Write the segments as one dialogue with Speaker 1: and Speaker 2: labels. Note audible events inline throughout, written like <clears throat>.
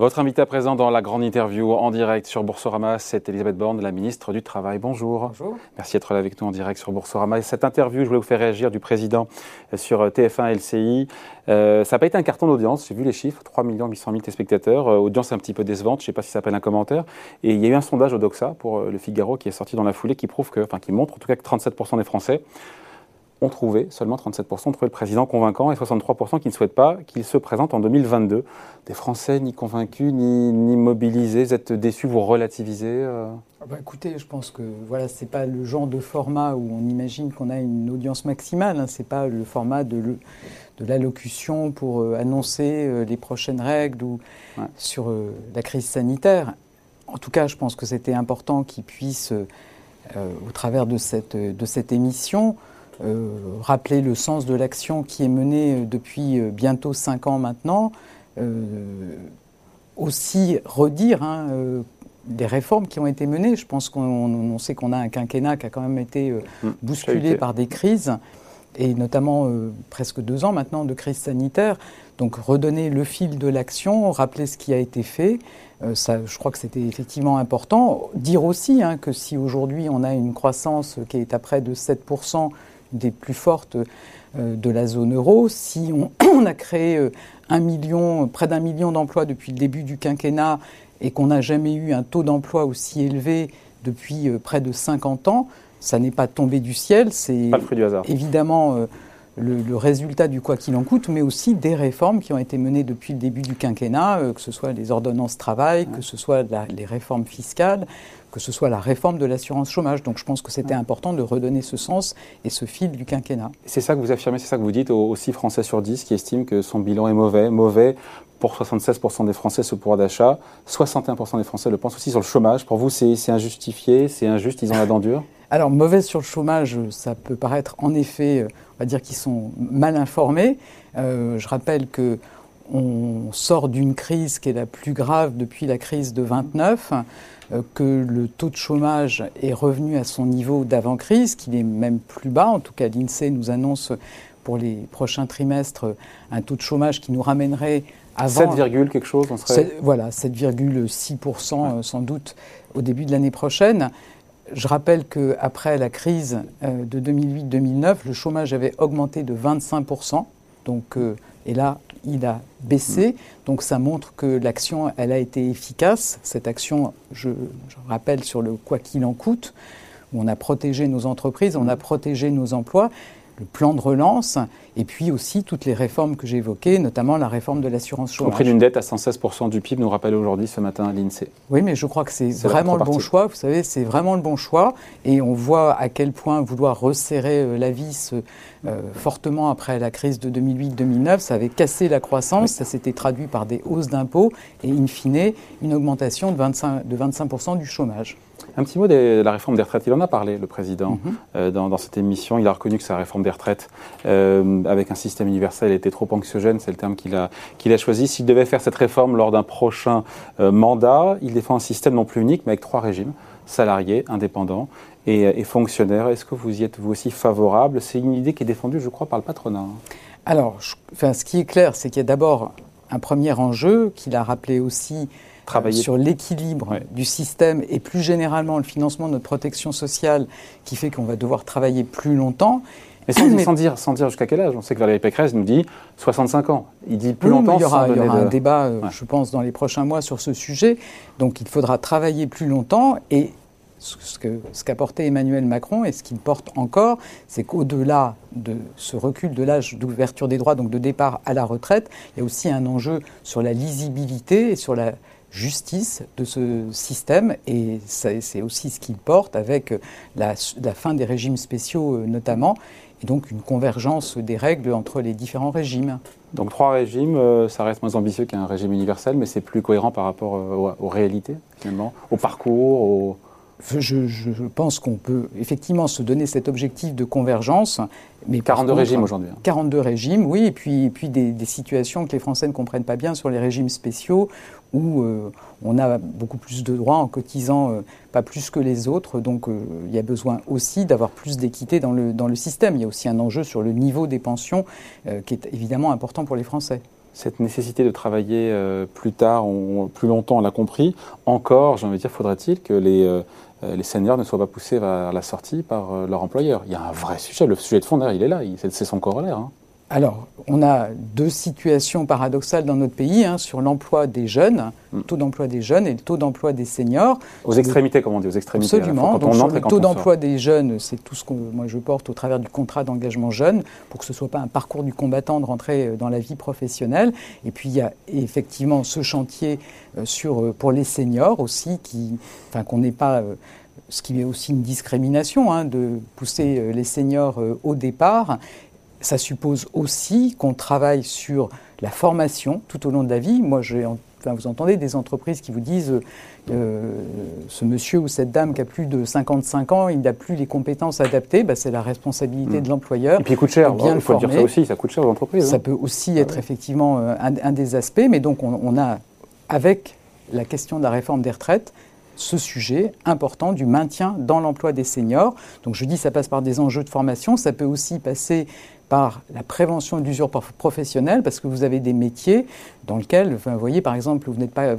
Speaker 1: Votre invité à présent dans la grande interview en direct sur Boursorama, c'est Elisabeth Borne, la ministre du Travail. Bonjour.
Speaker 2: Bonjour.
Speaker 1: Merci d'être là avec nous en direct sur Boursorama. Et cette interview, je voulais vous faire réagir du président sur TF1 LCI. Euh, ça n'a pas été un carton d'audience, j'ai vu les chiffres, 3 800 000 téléspectateurs, euh, audience un petit peu décevante, je ne sais pas si ça s'appelle un commentaire. Et il y a eu un sondage au Doxa pour euh, le Figaro qui est sorti dans la foulée qui prouve que, enfin qui montre en tout cas que 37% des Français ont trouvé, seulement 37% ont trouvé le président convaincant et 63% qui ne souhaitent pas qu'il se présente en 2022. Des Français ni convaincus, ni, ni mobilisés, vous êtes déçus, vous relativisez euh
Speaker 2: ah bah écoutez, je pense que voilà, c'est pas le genre de format où on imagine qu'on a une audience maximale. Hein. C'est pas le format de, le, de l'allocution pour euh, annoncer euh, les prochaines règles ou sur la crise sanitaire. En tout cas, je pense que c'était important qu'il puisse, au travers de cette, de cette émission, rappeler le sens de l'action qui est menée euh, depuis euh, bientôt cinq ans maintenant, aussi redire hein, des réformes qui ont été menées. Je pense qu'on sait qu'on a un quinquennat qui a quand même été mmh, bousculé par des crises, et notamment presque deux ans maintenant de crise sanitaire. Donc redonner le fil de l'action, rappeler ce qui a été fait, ça, je crois que c'était effectivement important. Dire aussi hein, que si aujourd'hui on a une croissance qui est à près de 7%, des plus fortes euh, de la zone euro. Si <clears throat> on, a créé euh, un million, près d'un million d'emplois depuis le début du quinquennat et qu'on n'a jamais eu un taux d'emploi aussi élevé depuis euh, près de 50 ans, ça n'est pas tombé du ciel. C'est évidemment le, résultat du quoi qu'il en coûte, mais aussi des réformes qui ont été menées depuis le début du quinquennat, que ce soit les ordonnances travail, que ce soit les réformes fiscales, que ce soit la réforme de l'assurance chômage. Donc je pense que c'était important de redonner ce sens et ce fil du quinquennat.
Speaker 1: C'est ça que vous affirmez, c'est ça que vous dites aux 6 Français sur 10 qui estiment que son bilan est mauvais, mauvais pour 76% des Français ce pouvoir d'achat, 61% des Français le pensent aussi sur le chômage. Pour vous, c'est injustifié, c'est injuste, ils ont la dent dure?
Speaker 2: Alors, mauvais sur le chômage, ça peut paraître en effet, on va dire qu'ils sont mal informés. Euh, je rappelle que on sort d'une crise qui est la plus grave depuis la crise de 29. Euh, que le taux de chômage est revenu à son niveau d'avant-crise, qu'il est même plus bas. En tout cas, l'INSEE nous annonce pour les prochains trimestres un taux de chômage qui nous ramènerait avant...
Speaker 1: 7, quelque chose on serait...
Speaker 2: Voilà, 7,6% euh, sans doute au début de l'année prochaine. Je rappelle qu'après la crise euh, de 2008-2009, le chômage avait augmenté de 25%. Donc, et là, il a baissé. Donc ça montre que l'action, elle a été efficace. Cette action, je, rappelle, sur le quoi qu'il en coûte, où on a protégé nos entreprises, on a protégé nos emplois le plan de relance, et puis aussi toutes les réformes que j'ai évoquées, notamment la réforme de l'assurance chômage.
Speaker 1: Compris d'une dette à 116% du PIB, nous rappelle aujourd'hui ce matin l'INSEE.
Speaker 2: Oui, mais je crois que c'est vraiment le bon choix. Vous savez, c'est vraiment le bon choix. Et on voit à quel point vouloir resserrer euh, la vis euh, fortement après la crise de 2008-2009, ça avait cassé la croissance, ça s'était traduit par des hausses d'impôts et, in fine, une augmentation de 25%, de 25 du chômage.
Speaker 1: Un petit mot de la réforme des retraites. Il en a parlé, le président, mhm. euh, dans, cette émission. Il a reconnu que sa réforme des retraites, euh, avec un système universel, était trop anxiogène. C'est le terme qu'il a, qu'il a choisi. S'il devait faire cette réforme lors d'un prochain euh, mandat, il défend un système non plus unique, mais avec trois régimes salariés, indépendants et, fonctionnaires. Est-ce que vous y êtes vous aussi favorable? C'est une idée qui est défendue, je crois, par le patronat.
Speaker 2: Alors, enfin, ce qui est clair, c'est qu'il y a d'abord un premier enjeu qu'il a rappelé aussi sur l'équilibre du système et plus généralement le financement de notre protection sociale qui fait qu'on va devoir travailler plus longtemps.
Speaker 1: Mais sans, <clears throat> dire, sans dire jusqu'à quel âge. On sait que Valérie Pécresse nous dit 65 ans. Il dit plus longtemps.
Speaker 2: il y aura, un débat, euh, je pense, dans les prochains mois sur ce sujet. Donc il faudra travailler plus longtemps. Et ce qu'apportait Emmanuel Macron et ce qu'il porte encore, c'est qu'au-delà de ce recul de l'âge d'ouverture des droits, donc de départ à la retraite, il y a aussi un enjeu sur la lisibilité et sur la justice de ce système et c'est aussi ce qu'il porte avec la, fin des régimes spéciaux euh, notamment et donc une convergence des règles entre les différents régimes.
Speaker 1: Donc trois régimes, euh, ça reste moins ambitieux qu'un régime universel, mais c'est plus cohérent par rapport euh, aux, réalités finalement, au parcours, au...
Speaker 2: Je, pense qu'on peut effectivement se donner cet objectif de convergence.
Speaker 1: Mais 42 régimes aujourd'hui.
Speaker 2: 42 hein. régimes, oui, et puis, et puis des, des, situations que les Français ne comprennent pas bien sur les régimes spéciaux, où euh, on a beaucoup plus de droits en cotisant euh, pas plus que les autres. Donc euh, il y a besoin aussi d'avoir plus d'équité dans le, dans le système. Il y a aussi un enjeu sur le niveau des pensions qui est évidemment important pour les Français.
Speaker 1: Cette nécessité de travailler plus tard, plus longtemps, on l'a compris. Encore, j'ai envie de dire, faudrait-il que les, les seniors ne soient pas poussés vers la sortie par leur employeur Il y a un vrai sujet. Le sujet de fond, il est là. C'est son corollaire. Hein.
Speaker 2: Alors, on a deux situations paradoxales dans notre pays hein, sur l'emploi des jeunes, le mm. taux d'emploi des jeunes et le taux d'emploi des seniors.
Speaker 1: Aux extrémités, comme on dit, aux extrémités.
Speaker 2: Absolument. Donc, le taux d'emploi des jeunes, c'est tout ce que moi je porte au travers du contrat d'engagement jeune, pour que ce ne soit pas un parcours du combattant de rentrer euh, dans la vie professionnelle. Et puis il y a effectivement ce chantier euh, sur, euh, pour les seniors aussi, qui, enfin, qu'on n'est pas ce qui est aussi une discrimination, hein, de pousser les seniors au départ ça suppose aussi qu'on travaille sur la formation tout au long de la vie. Moi, enfin, vous entendez des entreprises qui vous disent euh, ce monsieur ou cette dame qui a plus de 55 ans, il n'a plus les compétences adaptées, bah, c'est la responsabilité mm. de l'employeur.
Speaker 1: Et puis il coûte cher, bien il faut dire ça aussi, ça coûte cher aux entreprises.
Speaker 2: Ça hein. peut aussi être effectivement euh, un, des aspects, mais donc on, a, avec la question de la réforme des retraites, ce sujet important du maintien dans l'emploi des seniors. Donc je dis ça passe par des enjeux de formation, ça peut aussi passer par la prévention de l'usure professionnelle, parce que vous avez des métiers dans lesquels, vous voyez par exemple, vous n'êtes pas,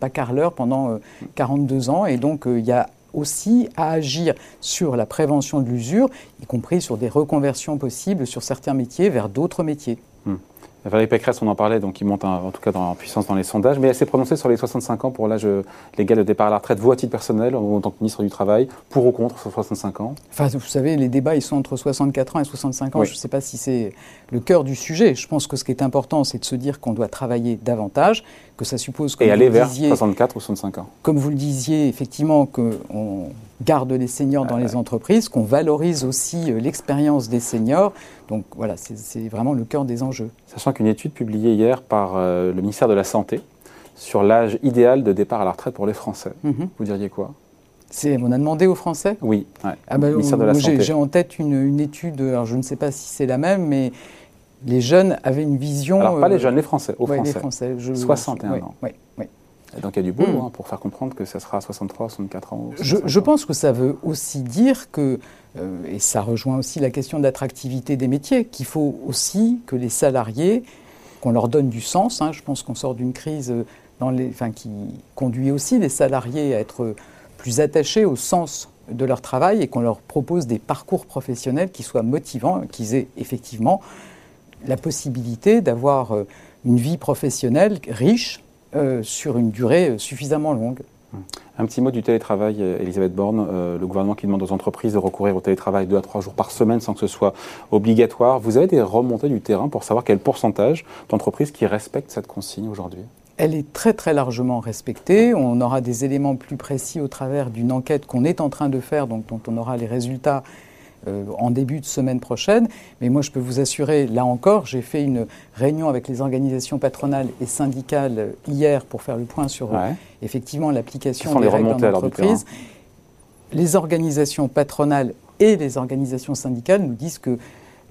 Speaker 2: pas carreleur pendant 42 euh, ans, et donc euh, il y a aussi à agir sur la prévention de l'usure, y compris sur des reconversions possibles sur certains métiers vers d'autres métiers. Hmm.
Speaker 1: Valérie Pécresse, on en parlait, donc il monte en tout cas dans, en puissance dans les sondages, mais elle s'est prononcée sur les 65 ans pour l'âge légal de départ à la retraite. Vous, à titre personnel, en tant que ministre du Travail, pour ou contre sur 65 ans?
Speaker 2: Enfin, vous savez, les débats, ils sont entre 64 ans et 65 ans. Je ne sais pas si c'est le cœur du sujet. Je pense que ce qui est important, c'est de se dire qu'on doit travailler davantage, que ça suppose...
Speaker 1: et aller vers 64 ou 65 ans.
Speaker 2: Comme vous le disiez, effectivement, qu'on garde les seniors dans les entreprises, qu'on valorise aussi euh, l'expérience des seniors. Donc voilà, c'est vraiment le cœur des enjeux.
Speaker 1: Sachant qu'une étude publiée hier par euh, le ministère de la Santé sur l'âge idéal de départ à la retraite pour les Français, mhm. vous diriez quoi?
Speaker 2: On a demandé aux Français?
Speaker 1: Oui,
Speaker 2: ah bah, J'ai en tête une, étude, alors je ne sais pas si c'est la même, mais les jeunes avaient une vision.
Speaker 1: Alors pas les euh, jeunes, les Français, aux
Speaker 2: Français. Les Français 61
Speaker 1: ans. Oui, oui. donc il y a du boulot hmm. hein, pour faire comprendre que ça sera à 63, 64 ans.
Speaker 2: Je, pense que ça veut aussi dire que, et ça rejoint aussi la question d'attractivité des métiers, qu'il faut aussi que les salariés, qu'on leur donne du sens. Hein. je pense qu'on sort d'une crise euh, dans les, enfin, qui conduit aussi les salariés à être plus attachés au sens de leur travail et qu'on leur propose des parcours professionnels qui soient motivants, qu'ils aient effectivement la possibilité d'avoir euh, une vie professionnelle riche euh, sur une durée euh, suffisamment longue.
Speaker 1: Un petit mot du télétravail, Elisabeth Borne. le gouvernement qui demande aux entreprises de recourir au télétravail deux à trois jours par semaine sans que ce soit obligatoire. Vous avez des remontées du terrain pour savoir quel pourcentage d'entreprises qui respectent cette consigne aujourd'hui?
Speaker 2: Elle est très très largement respectée. On aura des éléments plus précis au travers d'une enquête qu'on est en train de faire, donc dont on aura les résultats euh, en début de semaine prochaine. Mais moi, je peux vous assurer, là encore, j'ai fait une réunion avec les organisations patronales et syndicales hier pour faire le point sur euh, effectivement l'application des règles en entreprise. Les organisations patronales et les organisations syndicales nous disent que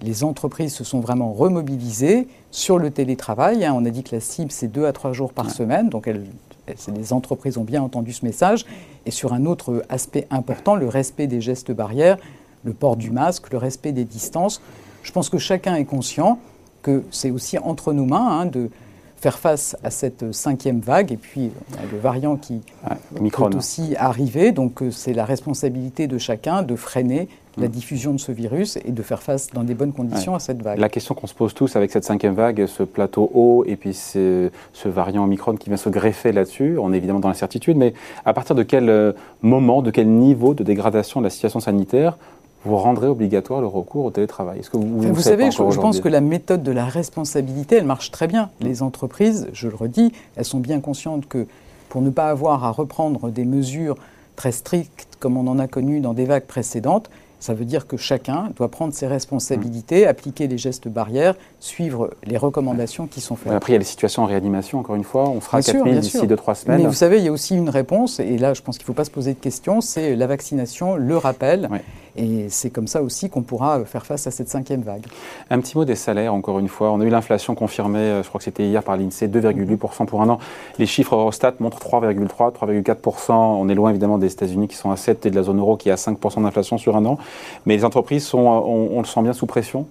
Speaker 2: les entreprises se sont vraiment remobilisées sur le télétravail. Hein. On a dit que la cible, c'est deux à trois jours par semaine. Donc, les entreprises ont bien entendu ce message. Et sur un autre aspect important, le respect des gestes barrières le port du masque, le respect des distances. Je pense que chacun est conscient que c'est aussi entre nos mains hein, de faire face à cette cinquième vague et puis le variant qui est aussi arrivé. Donc euh, c'est la responsabilité de chacun de freiner la mm. diffusion de ce virus et de faire face dans des bonnes conditions à cette vague.
Speaker 1: La question qu'on se pose tous avec cette cinquième vague, ce plateau haut et puis ce, ce variant Omicron qui vient se greffer là-dessus, on est évidemment dans l'incertitude, mais à partir de quel euh, moment, de quel niveau de dégradation de la situation sanitaire vous rendrez obligatoire le recours au télétravail.
Speaker 2: Est-ce que vous, vous, savez, je, pense que la méthode de la responsabilité, elle marche très bien. Les entreprises, je le redis, elles sont bien conscientes que pour ne pas avoir à reprendre des mesures très strictes comme on en a connu dans des vagues précédentes, ça veut dire que chacun doit prendre ses responsabilités, mmh. appliquer les gestes barrières, suivre les recommandations qui sont faites.
Speaker 1: Après, il y a les situations en réanimation, encore une fois. On fera 4000 d'ici 2-3 semaines.
Speaker 2: Mais vous savez, il y a aussi une réponse, et là, je pense qu'il ne faut pas se poser de questions, c'est la vaccination, le rappel. Et c'est comme ça aussi qu'on pourra faire face à cette cinquième vague.
Speaker 1: Un petit mot des salaires, encore une fois. On a eu l'inflation confirmée, je crois que c'était hier par l'INSEE, 2,8% pour un an. Les chiffres Eurostat montrent 3,3, 3,4%. On est loin évidemment des États-Unis qui sont à 7 et de la zone euro qui est à 5% d'inflation sur un an. Mais les entreprises sont, on, le sent bien, sous pression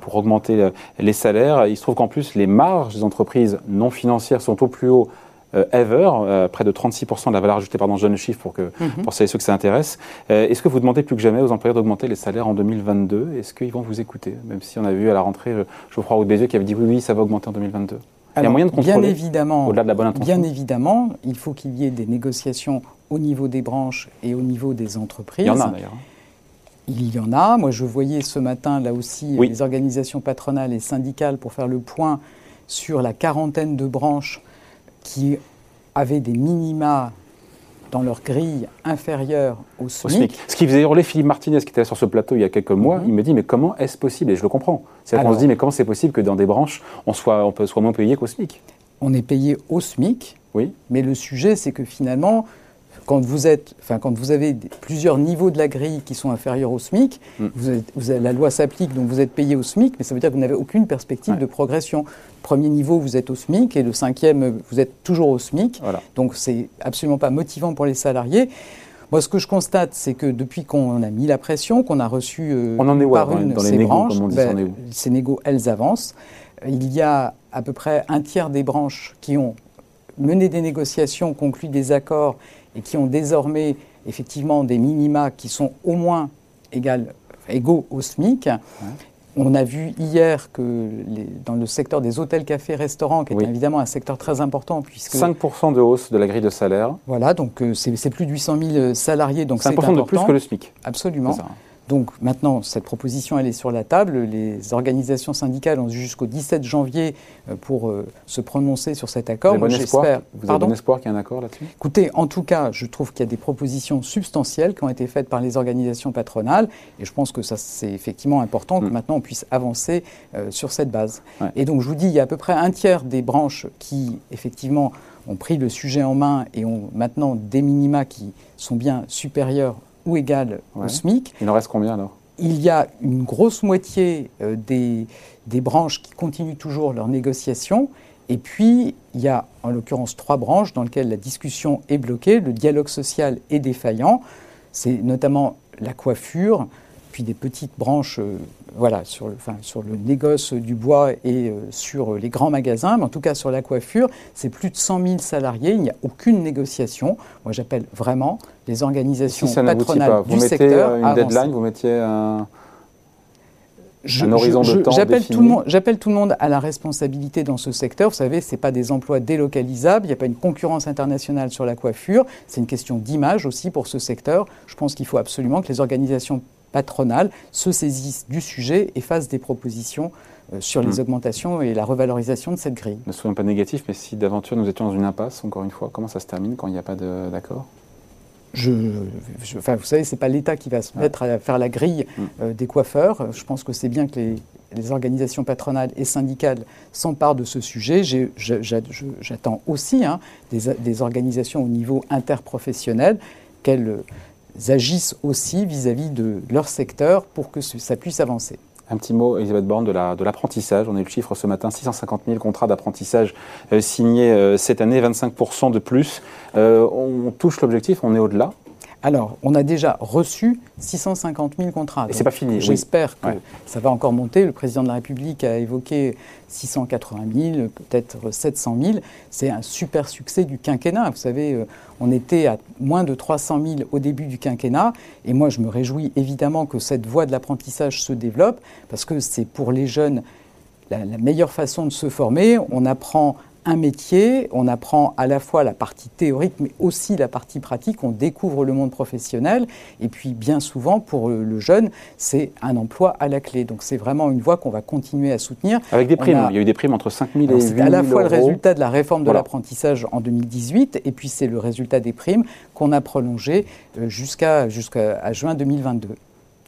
Speaker 1: pour augmenter les salaires. Il se trouve qu'en plus, les marges des entreprises non financières sont au plus haut euh, ever, euh, près de 36% de la valeur ajoutée, pardon, je donne le chiffre pour, que, mhm. pour ceux que ça intéresse. Euh, est-ce que vous demandez plus que jamais aux employeurs d'augmenter les salaires en 2022 Est-ce qu'ils vont vous écouter? Même si on a vu à la rentrée Geoffroy Roux qui avait dit oui, oui, ça va augmenter en 2022.
Speaker 2: Il y a moyen de contrôler, bien évidemment, au-delà de la bonne intention Bien évidemment, il faut qu'il y ait des négociations au niveau des branches et au niveau des entreprises. Il y
Speaker 1: en a d'ailleurs.
Speaker 2: Il y en a. Moi, je voyais ce matin, là aussi, les organisations patronales et syndicales pour faire le point sur la quarantaine de branches qui avaient des minima dans leur grille inférieure au SMIC.
Speaker 1: Ce qui faisait hurler Philippe Martinez, qui était sur ce plateau il y a quelques mois, mhm. il me dit mais comment est-ce possible? Et je le comprends. C'est qu'on se dit mais comment c'est possible que dans des branches, on soit, on peut, soit moins payé qu'au SMIC?
Speaker 2: On est payé au SMIC, oui. mais le sujet c'est que finalement, quand vous, êtes, enfin, quand vous avez plusieurs niveaux de la grille qui sont inférieurs au SMIC, mm. vous la loi s'applique, donc vous êtes payé au SMIC, mais ça veut dire que vous n'avez aucune perspective de progression. Premier niveau, vous êtes au SMIC, et le cinquième, vous êtes toujours au SMIC. Donc c'est absolument pas motivant pour les salariés. Moi, ce que je constate, c'est que depuis qu'on a mis la pression, qu'on a reçu
Speaker 1: euh, on en est par une dans ces les branches, on dit, ben,
Speaker 2: ces négos, elles avancent. Il y a à peu près un tiers des branches qui ont mené des négociations, conclu des accords et qui ont désormais effectivement des minima qui sont au moins égaux au SMIC. On a vu hier que dans le secteur des hôtels, cafés, restaurants, qui est évidemment un secteur très important, puisque
Speaker 1: 5% de hausse de la grille de salaire.
Speaker 2: Voilà, donc euh, c'est plus de 800 000 salariés, donc 5%
Speaker 1: de plus que le SMIC.
Speaker 2: Absolument. Donc maintenant, cette proposition, elle est sur la table. Les organisations syndicales ont jusqu'au 17 janvier euh, pour euh, se prononcer sur cet accord.
Speaker 1: Vous avez bon espoir, vous avez bon espoir qu'il y ait un accord là-dessus?
Speaker 2: Écoutez, en tout cas, je trouve qu'il y a des propositions substantielles qui ont été faites par les organisations patronales. Et je pense que ça, c'est effectivement important que mm. maintenant on puisse avancer euh, sur cette base. Et donc, je vous dis, il y a à peu près un tiers des branches qui, effectivement, ont pris le sujet en main et ont maintenant des minima qui sont bien supérieurs ou égal au SMIC.
Speaker 1: Il en reste combien alors?
Speaker 2: Il y a une grosse moitié euh, des, des branches qui continuent toujours leurs négociations. Et puis, il y a en l'occurrence trois branches dans lesquelles la discussion est bloquée, le dialogue social est défaillant. C'est notamment la coiffure, puis des petites branches euh, voilà, sur, le, enfin, sur le négoce du bois et euh, sur les grands magasins, mais en tout cas sur la coiffure, c'est plus de 100 000 salariés, il n'y a aucune négociation. Moi j'appelle vraiment les organisations patronales
Speaker 1: du
Speaker 2: secteur.
Speaker 1: Une deadline, vous mettiez un, un horizon de temps
Speaker 2: J'appelle tout, le monde, j'appelle tout le monde à la responsabilité dans ce secteur. Vous savez, ce n'est pas des emplois délocalisables, il n'y a pas une concurrence internationale sur la coiffure, c'est une question d'image aussi pour ce secteur. Je pense qu'il faut absolument que les organisations patronales se saisissent du sujet et fassent des propositions euh, sur les hmm. augmentations et la revalorisation de cette grille.
Speaker 1: Ne soyons pas négatifs, mais si d'aventure nous étions dans une impasse, encore une fois, comment ça se termine quand il n'y a pas d'accord?
Speaker 2: Je, enfin, vous savez, ce n'est pas l'État qui va se mettre à faire la grille hmm. euh, des coiffeurs. Je pense que c'est bien que les, organisations patronales et syndicales s'emparent de ce sujet. J'attends aussi hein, des, des, organisations au niveau interprofessionnel qu'elles agissent aussi vis-à-vis de leur secteur pour que ça puisse avancer.
Speaker 1: Un petit mot, Elisabeth Borne, de l'apprentissage. On a eu le chiffre ce matin, 650 000 contrats d'apprentissage euh, signés euh, cette année, 25% de plus. Euh, on touche l'objectif, on est au-delà
Speaker 2: alors, on a déjà reçu 650 000 contrats.
Speaker 1: Et c'est pas fini.
Speaker 2: J'espère que ça va encore monter. Le président de la République a évoqué 680 000, peut-être 700 000. C'est un super succès du quinquennat. Vous savez, euh, on était à moins de 300 000 au début du quinquennat. Et moi, je me réjouis évidemment que cette voie de l'apprentissage se développe parce que c'est pour les jeunes la, la meilleure façon de se former. On apprend un métier, on apprend à la fois la partie théorique, mais aussi la partie pratique, on découvre le monde professionnel, et puis bien souvent, pour le jeune, c'est un emploi à la clé. Donc c'est vraiment une voie qu'on va continuer à soutenir.
Speaker 1: Avec des primes, il y a eu des primes entre 5 000 et 8 000
Speaker 2: C'est à la fois le résultat de la réforme de l'apprentissage en 2018, et puis c'est le résultat des primes qu'on a prolongé euh, jusqu'à jusqu'à juin 2022.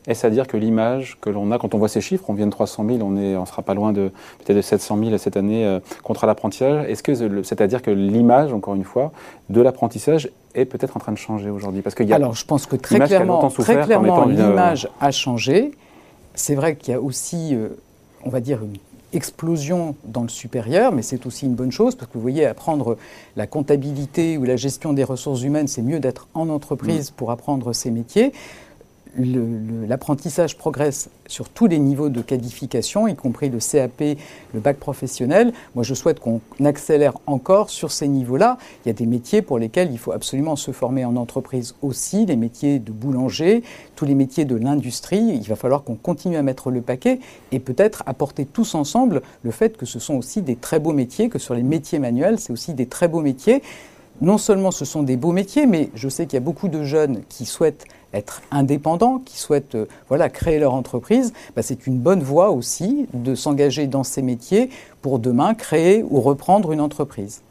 Speaker 1: Est-ce à dire que l'image que l'on a quand on voit ces chiffres, on vient de 300 000, on ne on sera pas loin de peut-être de 700 000 cette année euh, contre l'apprentissage. Est-ce que c'est à dire que l'image, encore une fois, de l'apprentissage est peut-être en train de changer aujourd'hui?
Speaker 2: Parce qu'il y a Alors, je pense que très clairement, très clairement l'image a changé. C'est vrai qu'il y a aussi, euh, on va dire, une explosion dans le supérieur, mais c'est aussi une bonne chose parce que vous voyez, apprendre la comptabilité ou la gestion des ressources humaines, c'est mieux d'être en entreprise mm. pour apprendre ces métiers l'apprentissage progresse sur tous les niveaux de qualification, y compris le CAP, le bac professionnel. Moi, je souhaite qu'on accélère encore sur ces niveaux-là. Il y a des métiers pour lesquels il faut absolument se former en entreprise aussi, les métiers de boulanger, tous les métiers de l'industrie. Il va falloir qu'on continue à mettre le paquet et peut-être apporter tous ensemble le fait que ce sont aussi des très beaux métiers, que sur les métiers manuels, c'est aussi des très beaux métiers. Non seulement ce sont des beaux métiers, mais je sais qu'il y a beaucoup de jeunes qui souhaitent être indépendants, qui souhaitent euh, voilà, créer leur entreprise, bah, c'est une bonne voie aussi de s'engager dans ces métiers pour demain créer ou reprendre une entreprise.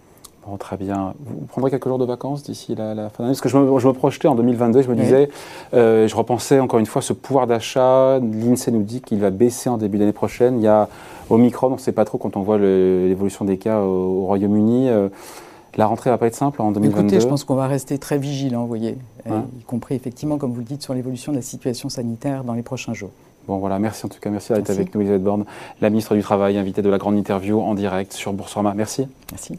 Speaker 1: Bon, très bien. Vous prendrez quelques jours de vacances d'ici la, la, fin d'année? Parce que je me, projetais en 2022, je me disais, euh, je repensais encore une fois ce pouvoir d'achat. L'INSEE nous dit qu'il va baisser en début d'année prochaine. Il y a Omicron, on ne sait pas trop quand on voit l'évolution des cas au, Royaume-Uni. Euh, la rentrée va pas être simple en 2022
Speaker 2: Écoutez, je pense qu'on va rester très vigilant, vous voyez, euh, y compris effectivement, comme vous le dites, sur l'évolution de la situation sanitaire dans les prochains jours.
Speaker 1: Bon voilà, merci en tout cas, merci d'être avec nous Elisabeth Borne, la ministre du Travail, invitée de la grande interview en direct sur Boursorama. Merci.
Speaker 2: Merci.